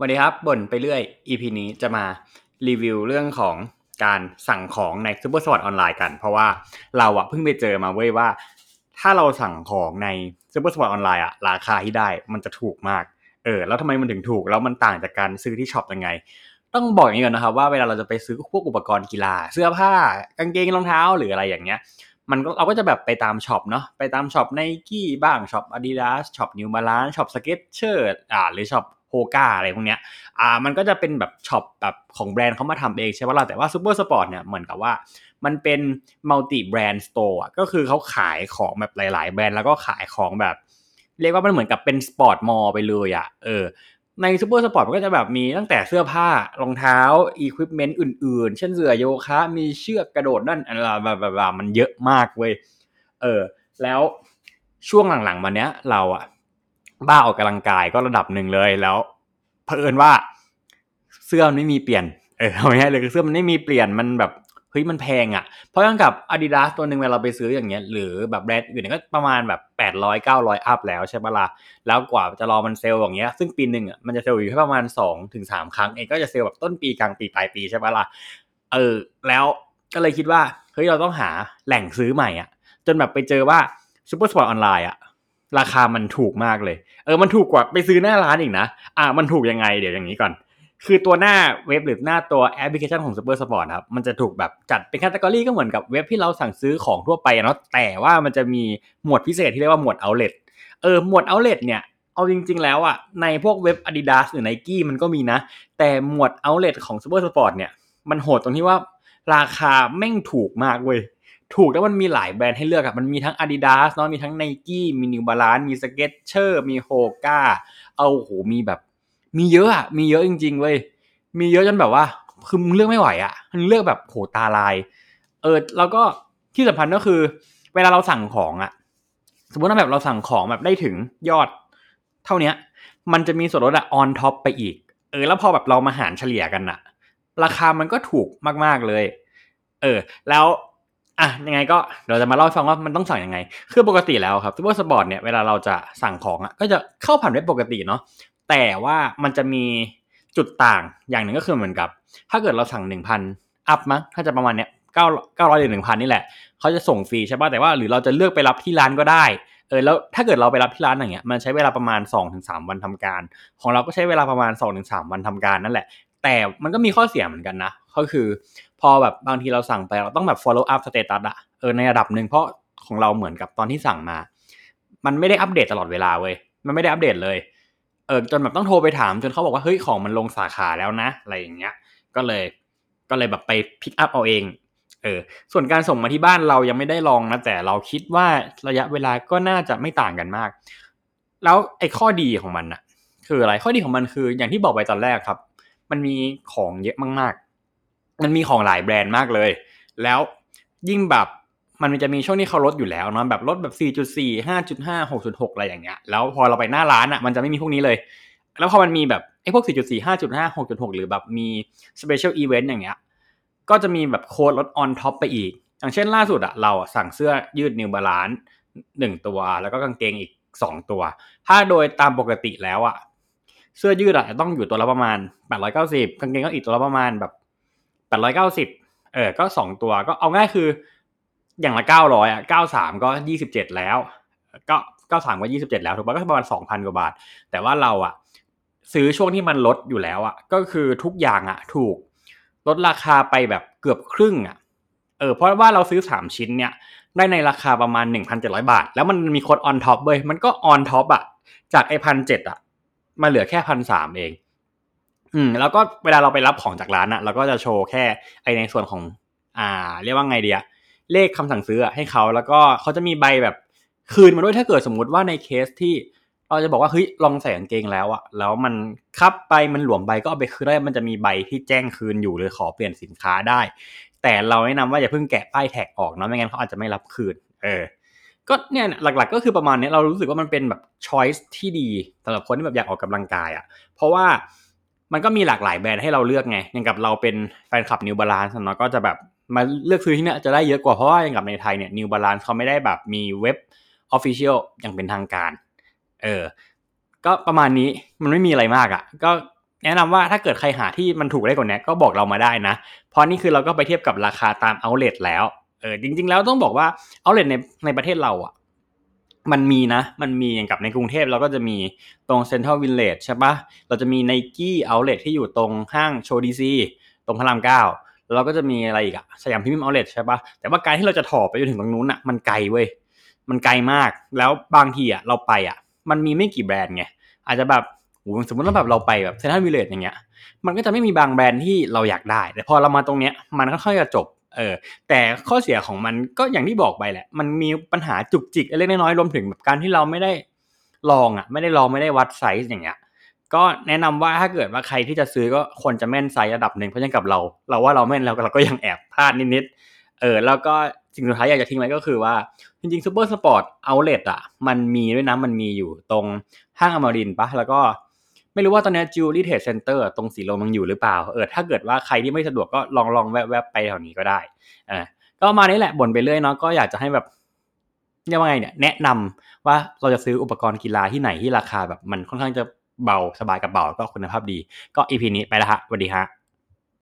สวัสดีครับบ่นไปเรื่อย EP นี้จะมารีวิวเรื่องของการสั่งของใน Supersports ออนไลน์กัน เพราะว่าเราอะเพิ่งไปเจอมาเว้ยว่า ถ้าเราสั่งของใน Supersports ออนไลน์อะราคาที่ได้มันจะถูกมาก เออ แล้วทำไมมันถึงถูก แล้วมันต่างจากการซื้อที่ช็อปยังไง ต้องบอกอย่างนี้ก่อนนะครับว่าเวลาเราจะไปซื้อพวกอุปกรณ์กีฬา เสื้อผ้ากางเกงรองเท้าหรืออะไรอย่างเงี้ยมันก็เราก็จะแบบไปตามช็อปเนาะไปตามช็อปไนกี้บ้างช็อปอาดิดาสช็อป New Balance ช็อป Skechersอ่าหรือช็อป Hoka อะไรพวกเนี้ยอ่ามันก็จะเป็นแบบช็อปแบบของแบรนด์เขามาทำเองใช่ไหมล่ะแต่ว่า Supersports เนี่ยเหมือนกับว่า มันเป็น multi-brand store ก็คือเขาขายของแบบหลาย ๆ แบรนด์แล้วก็ขายของแบบ เรียกว่ามันเหมือนกับเป็น sport mall ไปเลยอะเออใน Supersports มันก็จะแบบมีตั้งแต่เสื้อผ้ารองเท้าอุปกรณ์อื่น ๆ เช่นเสื่อโยคะมีเชือกกระโดดนั่นอะไรแบบแบบมันเยอะมากเว้ยเออ แล้วช่วงหลังๆมาเนี้ยเราอะ บ้าออกกำลังกายก็ระดับหนึ่งเลยแล้วเผอิญว่าเสื้อมันไม่มีเปลี่ยนเออเอาง่ายเลยเสื้อมันไม่มีเปลี่ยนมันแบบเฮ้ยมันแพงอะ เพราะอย่างกับ Adidas ตัวหนึ่งเวลาเราไปซื้ออย่างเงี้ย หรือแบบแบรนด์อื่นก็ประมาณแบบแปดร้อยเก้าร้อยอัพแล้วใช่ปะละ่ะแล้วกว่าจะรอมันเซลล์อย่างเงี้ย ซึ่งปีหนึ่งอะมันจะเซลล์อยู่แค่ประมาณสองถึงสามครั้งเองก็จะเซลล์แบบต้นปีกลางปีปลายปีใช่ปะละ่ะเออ แล้วก็เลยคิดว่าเฮ้ยเราต้องหาแหล่งซื้อใหม่อะ จนแบบไปเจอว่า Supersports ออนไลน์อะ ราคามันถูกมากเลย เออมันถูกกว่าไปซื้อหน้าร้านอีกนะ อ่ามันถูกยังไงเดี๋ยวอย่างนี้ก่อน คือตัวหน้าเว็บหรือหน้าตัวแอปพลิเคชันของ Supersports ครับ มันจะถูกแบบจัดเป็น category ก็เหมือนกับเว็บที่เราสั่งซื้อของทั่วไปเนาะแต่ว่ามันจะมีหมวดพิเศษที่เรียกว่าหมวด outlet เออหมวด outlet เนี่ยเอาจริง ๆ แล้วอะในพวกเว็บ Adidas หรือ Nike มันก็มีนะ แต่หมวด outlet ของ Super Sport เนี่ยมันโหดตรงที่ว่าราคาแม่งถูกมากเว้ย ถูกแล้วมันมีหลายแบรนด์ให้เลือกอะมันมีทั้ง Adidas เนาะมีทั้ง Nike มี New Balance มี Skechers มี Hoka เอาโหมีแบบ มีเยอะอะมีเยอะจริง ๆเว้ยมีเยอะจนแบบว่าคือมึงเลือกไม่ไหวอะมันเลือกแบบโหตาลาย เออแล้วก็ที่สำคัญก็คือ เวลาเราสั่งของอะสมมติว่าแบบเราสั่งของแบบได้ถึงยอด เท่านี้มันจะมีส่วนลดอะ on top ไปอีก เออ แล้วพอแบบเรามาหารเฉลี่ยกันอะราคามันก็ถูกมากๆเลย เออ แล้ว อะยังไงก็เราจะมาเล่าให้ฟังว่ามันต้องสั่งยังไง คือปกติแล้วครับ Supersports เนี่ยเวลาเราจะสั่งของอะก็จะเข้าผ่านเว็บปกติเนาะแต่ว่ามันจะมีจุดต่างอย่างหนึ่งก็คือเหมือนกับ ถ้าเกิดเราสั่งหนึ่งพัน up มั้งถ้าจะประมาณเนี้ยเก้าเก้าร้อยหรือหนึ่งพันนี่แหละเขาจะส่งฟรีใช่ป่ะแต่ว่าหรือเราจะเลือกไปรับที่ร้านก็ได้เออแล้วถ้าเกิดเราไปรับที่ร้านอย่างเงี้ยมันใช้เวลาประมาณ2อถึงสวันทำการ ของเราก็ใช้เวลาประมาณ2อถึงสวันทำการนั่นแหละ แต่มันก็มีข้อเสียเหมือนกันนะ ก็คือ พอแบบบางทีเราสั่งไปเราต้องแบบ follow up status อะเออในระดับหนึ่งเพราะของเราเหมือนกับตอนที่สั่งมา มันไม่ได้อัปเดตตลอดเวลาเว้ยมันไม่ได้อัปเดตเลยเออจนแบบต้องโทรไปถามจนเขาบอกว่าเฮ้ยของมันลงสาขาแล้วนะ อะไรอย่างเงี้ย ก็เลยก็เลยแบบไปพิกอัพเอาเองเออส่วนการส่งมาที่บ้านเรายังไม่ได้ลองนะแต่เราคิดว่าระยะเวลาก็น่าจะไม่ต่างกันมาก แล้วไอ้ข้อดีของมันอะคืออะไรข้อดีของมันคืออย่างที่บอกไปตอนแรกครับ มันมีของเยอะมากๆ มันมีของหลายแบรนด์มากเลย แล้วยิ่งแบบมันจะมีช่วงที่เขาลดอยู่แล้วเนาะแบบลดแบบ 4.4 5.5 6.6 อะไรอย่างเงี้ย แล้วพอเราไปหน้าร้านอะมันจะไม่มีพวกนี้เลย แล้วพอมันมีแบบไอ้พวก 4.4 5.5 6.6 หรือแบบมี special event อย่างเงี้ย ก็จะมีแบบโค้ดลด on top ไปอีก อย่างเช่นล่าสุดอะเราสั่งเสื้อยืด New Balance หนึ่งตัว แล้วก็กางเกงอีกสองตัว ถ้าโดยตามปกติแล้วอะ เสื้อยืดอะจะต้องอยู่ตัวละประมาณ890กางเกงก็อีกตัวละประมาณแบบ890เก้าสิบเออก็สองตัวก็เอาง่ายคือ อย่างละเก้าร้อยอะเก้าสามก็ยี่สิบเจ็ดแล้ว ก็เก้าสามก็ยี่สิบเจ็ดแล้วถูกปะก็ประมาณสองพันกว่าบาท แต่ว่าเราอะซื้อช่วงที่มันลดอยู่แล้วอะก็คือทุกอย่างอะถูกลดราคาไปแบบเกือบครึ่งอะเออเพราะว่าเราซื้อสามชิ้นเนี่ยได้ในราคาประมาณหนึ่งพันเจ็ดร้อยบาท แล้วมันมีโค้ด on top เว้ยมันก็ on top อะจากไอ้พันเจ็ดอะ มาเหลือแค่พันสามเอง อืม แล้วก็เวลาเราไปรับของจากร้านอะเราก็จะโชว์แค่ไอในส่วนของ อ่า เรียกว่าไงเดียเลขคำสั่งซื้อให้เขาแล้วก็เขาจะมีใบแบบคืนมาด้วยถ้าเกิดสมมุติว่าในเคสที่เราจะบอกว่าเฮ้ยลองใส่กางเกงแล้วอะแล้วมันคับไปมันหลวมใบก็เอาไปคืนได้มันจะมีใบที่แจ้งคืนอยู่เลยขอเปลี่ยนสินค้าได้ แต่เราแนะนำว่าอย่าเพิ่งแกะป้ายแท็กออกเนาะไม่งั้นเขาอาจจะไม่รับคืน เออ ก็เนี่ยหลักๆ ก็คือประมาณนี้เรารู้สึกว่ามันเป็นแบบช้อยส์ที่ดีสำหรับคนที่แบบอยากออกกำลังกายอะเพราะว่ามันก็มีหลากหลายแบรนด์ให้เราเลือกไงอย่างกับเราเป็นแฟนคลับ New Balance เนาะก็จะแบบมาเลือกซื้อที่นี่จะได้เยอะกว่าเพราะว่าอย่างกับในไทยเนี่ย New Balance เขาไม่ได้แบบมีเว็บ Official อย่างเป็นทางการ เออ ก็ประมาณนี้มันไม่มีอะไรมากอะ่ะ ก็แนะนำว่าถ้าเกิดใครหาที่มันถูกได้กว่านี้ก็บอกเรามาได้นะ เพราะนี่คือเราก็ไปเทียบกับราคาตามเอาเล t แล้ว เออจริง ๆ แล้วต้องบอกว่าเอาเล t ในในประเทศเราอะมันมีนะ มันมีอย่างกับในกรุงเทพเราก็จะมีตรงเซ็นทรัลวิลเลจใช่ปะเราจะมีไนกี้เอาเล t ที่อยู่ตรงห้างโชว์ดีซีตรงพระรามเก้าเราก็จะมีอะไรอีกอะสยามพิมพ์เอาเล t ใช่ปะแต่ว่าการที่เราจะถอไปจนถึงตรงนู้นอะมันไกลเว้ยมันไกลมากแล้วบางทีอะเราไปอะมันมีไม่กี่แบรนด์ไงอาจจะแบบสมมติว่าแบบเราไปแบบเซ็นทรัลวิลเลจอย่างเงี้ย มันก็จะไม่มีบางแบรนด์ที่เราอยากได้ แต่พอเรามาตรงเนี้ยมันก็ค่อยจะจบ เออแต่ข้อเสียของมันก็อย่างที่บอกไปแหละ มันมีปัญหาจุกจิกเล็กน้อยรวมถึงแบบการที่เราไม่ได้ลองอะ ไม่ได้ลองไม่ได้วัดไซส์อย่างเงี้ยก็แนะนำว่าถ้าเกิดว่าใครที่จะซื้อก็ควรจะแม่นไซส์ระดับหนึ่งเพราะอย่างกับเรา เราว่าเราแม่นแล้วเราก็ยังแอบพลาดนิดๆเออแล้วก็สิ่งสุดท้ายอยากจะทิ้งไว้ก็คือว่า จริงๆ Supersports outlet อะ มันมีด้วยนะมันมีอยู่ตรงห้างอมรินทร์ปะแล้วก็ ไม่รู้ว่าตอนนี้จิวเวลรี่เทรดเซ็นเตอร์ตรงสีลมยังอยู่หรือเปล่า เออถ้าเกิดว่าใครที่ไม่สะดวกก็ลองลองแวบๆไปแถวนี้ก็ได้อ่าก็มานี้แหละบ่นไปเรื่อยเนาะก็อยากจะให้แบบเรียกว่าไงเนี่ยแนะนำว่าเราจะซื้ออุปกรณ์กีฬาที่ไหนที่ราคาแบบมันค่อนข้างจะเบาสบายกับเบาก็คุณภาพดี ก็อีพีนี้ไปละฮะสวัสดีฮะ